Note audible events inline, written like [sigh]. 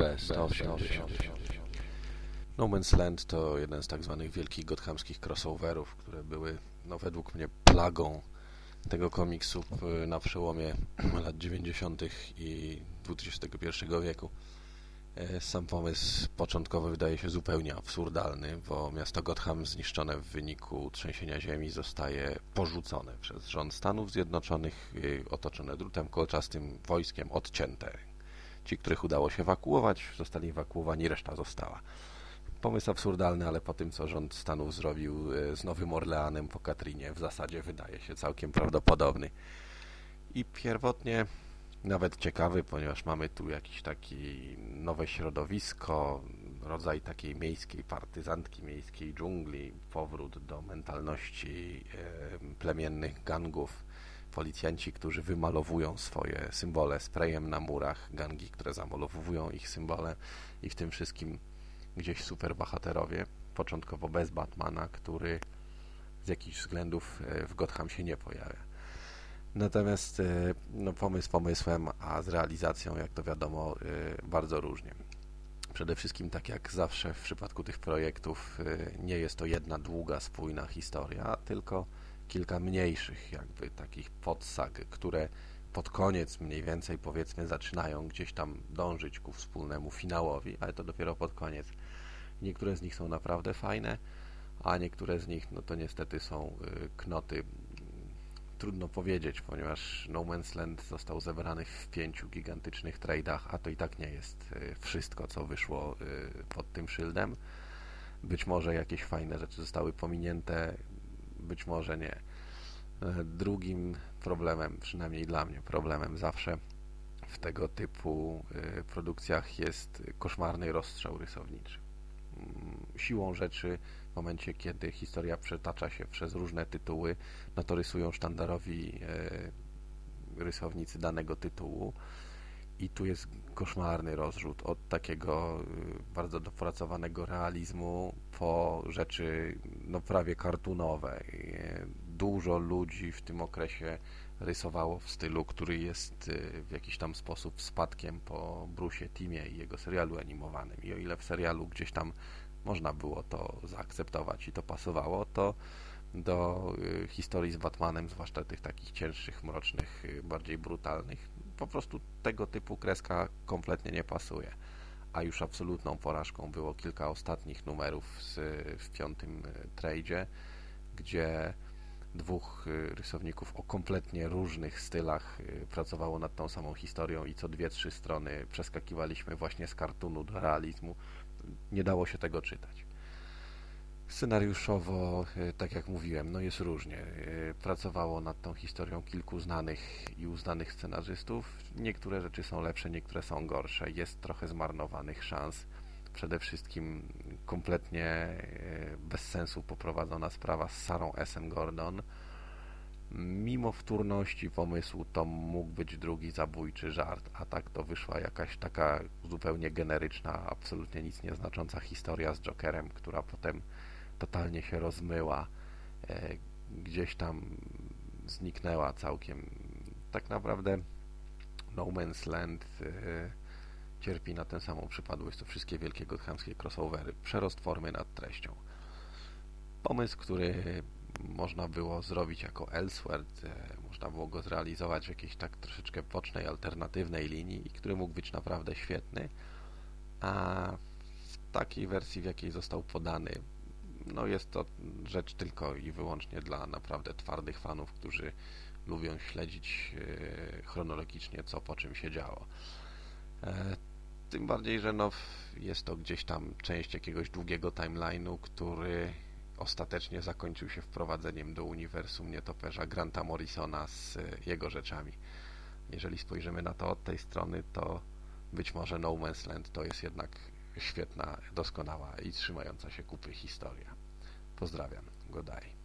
Best of 80. No Man's Land to jeden z tak zwanych wielkich gothamskich crossoverów, które były no, według mnie plagą tego komiksu na przełomie [clears throat] lat 90. i XXI wieku. E, sam pomysł początkowy wydaje się zupełnie absurdalny, bo miasto Gotham zniszczone w wyniku trzęsienia ziemi zostaje porzucone przez rząd Stanów Zjednoczonych, otoczone drutem kolczastym, wojskiem odcięte. Ci, których udało się ewakuować, zostali ewakuowani, reszta została. Pomysł absurdalny, ale po tym, co rząd Stanów zrobił e, z Nowym Orleanem po Katrinie, w zasadzie wydaje się całkiem prawdopodobny. I pierwotnie nawet ciekawy, ponieważ mamy tu jakieś takie nowe środowisko, rodzaj takiej miejskiej partyzantki, miejskiej dżungli, powrót do mentalności e, plemiennych gangów, policjanci, którzy wymalowują swoje symbole sprayem na murach, gangi, które zamalowują ich symbole i w tym wszystkim gdzieś superbohaterowie, początkowo bez Batmana, który z jakichś względów e, w Gotham się nie pojawia. Natomiast e, no, pomysł pomysłem, a z realizacją, jak to wiadomo, e, bardzo różnie. Przede wszystkim, tak jak zawsze w przypadku tych projektów, nie jest to jedna długa, spójna historia, tylko kilka mniejszych jakby takich podsag, które pod koniec mniej więcej powiedzmy zaczynają gdzieś tam dążyć ku wspólnemu finałowi, ale to dopiero pod koniec. Niektóre z nich są naprawdę fajne, a niektóre z nich no to niestety są y, knoty. Trudno powiedzieć, ponieważ No Man's Land został zebrany w pięciu gigantycznych tradeach, a to i tak nie jest y, wszystko, co wyszło y, pod tym szyldem. Być może jakieś fajne rzeczy zostały pominięte, być może nie. E, drugim problemem, przynajmniej dla mnie problemem zawsze w tego typu e, produkcjach jest koszmarny rozstrzał rysowniczy. Mm, siłą rzeczy w momencie, kiedy historia przetacza się przez różne tytuły, no to rysują sztandarowi e, rysownicy danego tytułu i tu jest koszmarny rozrzut od takiego bardzo dopracowanego realizmu po rzeczy no prawie kartunowe dużo ludzi w tym okresie rysowało w stylu, który jest y, w jakiś tam sposób spadkiem po Brusie Timie i jego serialu animowanym. I o ile w serialu gdzieś tam można było to zaakceptować i to pasowało, to do y, historii z Batmanem, zwłaszcza tych takich cięższych, mrocznych, y, bardziej brutalnych, po prostu tego typu kreska kompletnie nie pasuje. A już absolutną porażką było kilka ostatnich numerów z, w piątym tradzie, gdzie dwóch y, rysowników o kompletnie różnych stylach y, pracowało nad tą samą historią i co dwie, trzy strony przeskakiwaliśmy właśnie z kartunu do realizmu. Nie dało się tego czytać. Scenariuszowo, y, tak jak mówiłem, no jest różnie. Pracowało nad tą historią kilku znanych i uznanych scenarzystów. Niektóre rzeczy są lepsze, niektóre są gorsze. Jest trochę zmarnowanych szans przede wszystkim kompletnie e, bez sensu poprowadzona sprawa z Sarą S. Gordon. Mimo wtórności pomysłu to mógł być drugi zabójczy żart, a tak to wyszła jakaś taka zupełnie generyczna, absolutnie nic nieznacząca historia z Jokerem, która potem totalnie się rozmyła, e, gdzieś tam zniknęła całkiem. Tak naprawdę No Man's Land e, cierpi na tę samą przypadłość co wszystkie wielkie gothamskie crossovery. Przerost formy nad treścią. Pomysł, który można było zrobić jako Elsewhere, można było go zrealizować w jakiejś tak troszeczkę bocznej, alternatywnej linii i który mógł być naprawdę świetny, a w takiej wersji, w jakiej został podany, no jest to rzecz tylko i wyłącznie dla naprawdę twardych fanów, którzy lubią śledzić e, chronologicznie, co po czym się działo. E, tym bardziej, że no, jest to gdzieś tam część jakiegoś długiego timeline'u, który ostatecznie zakończył się wprowadzeniem do uniwersum nietoperza Granta Morrisona z e, jego rzeczami. Jeżeli spojrzymy na to od tej strony, to być może No Man's Land to jest jednak świetna, doskonała i trzymająca się kupy historia. Pozdrawiam. Godaj.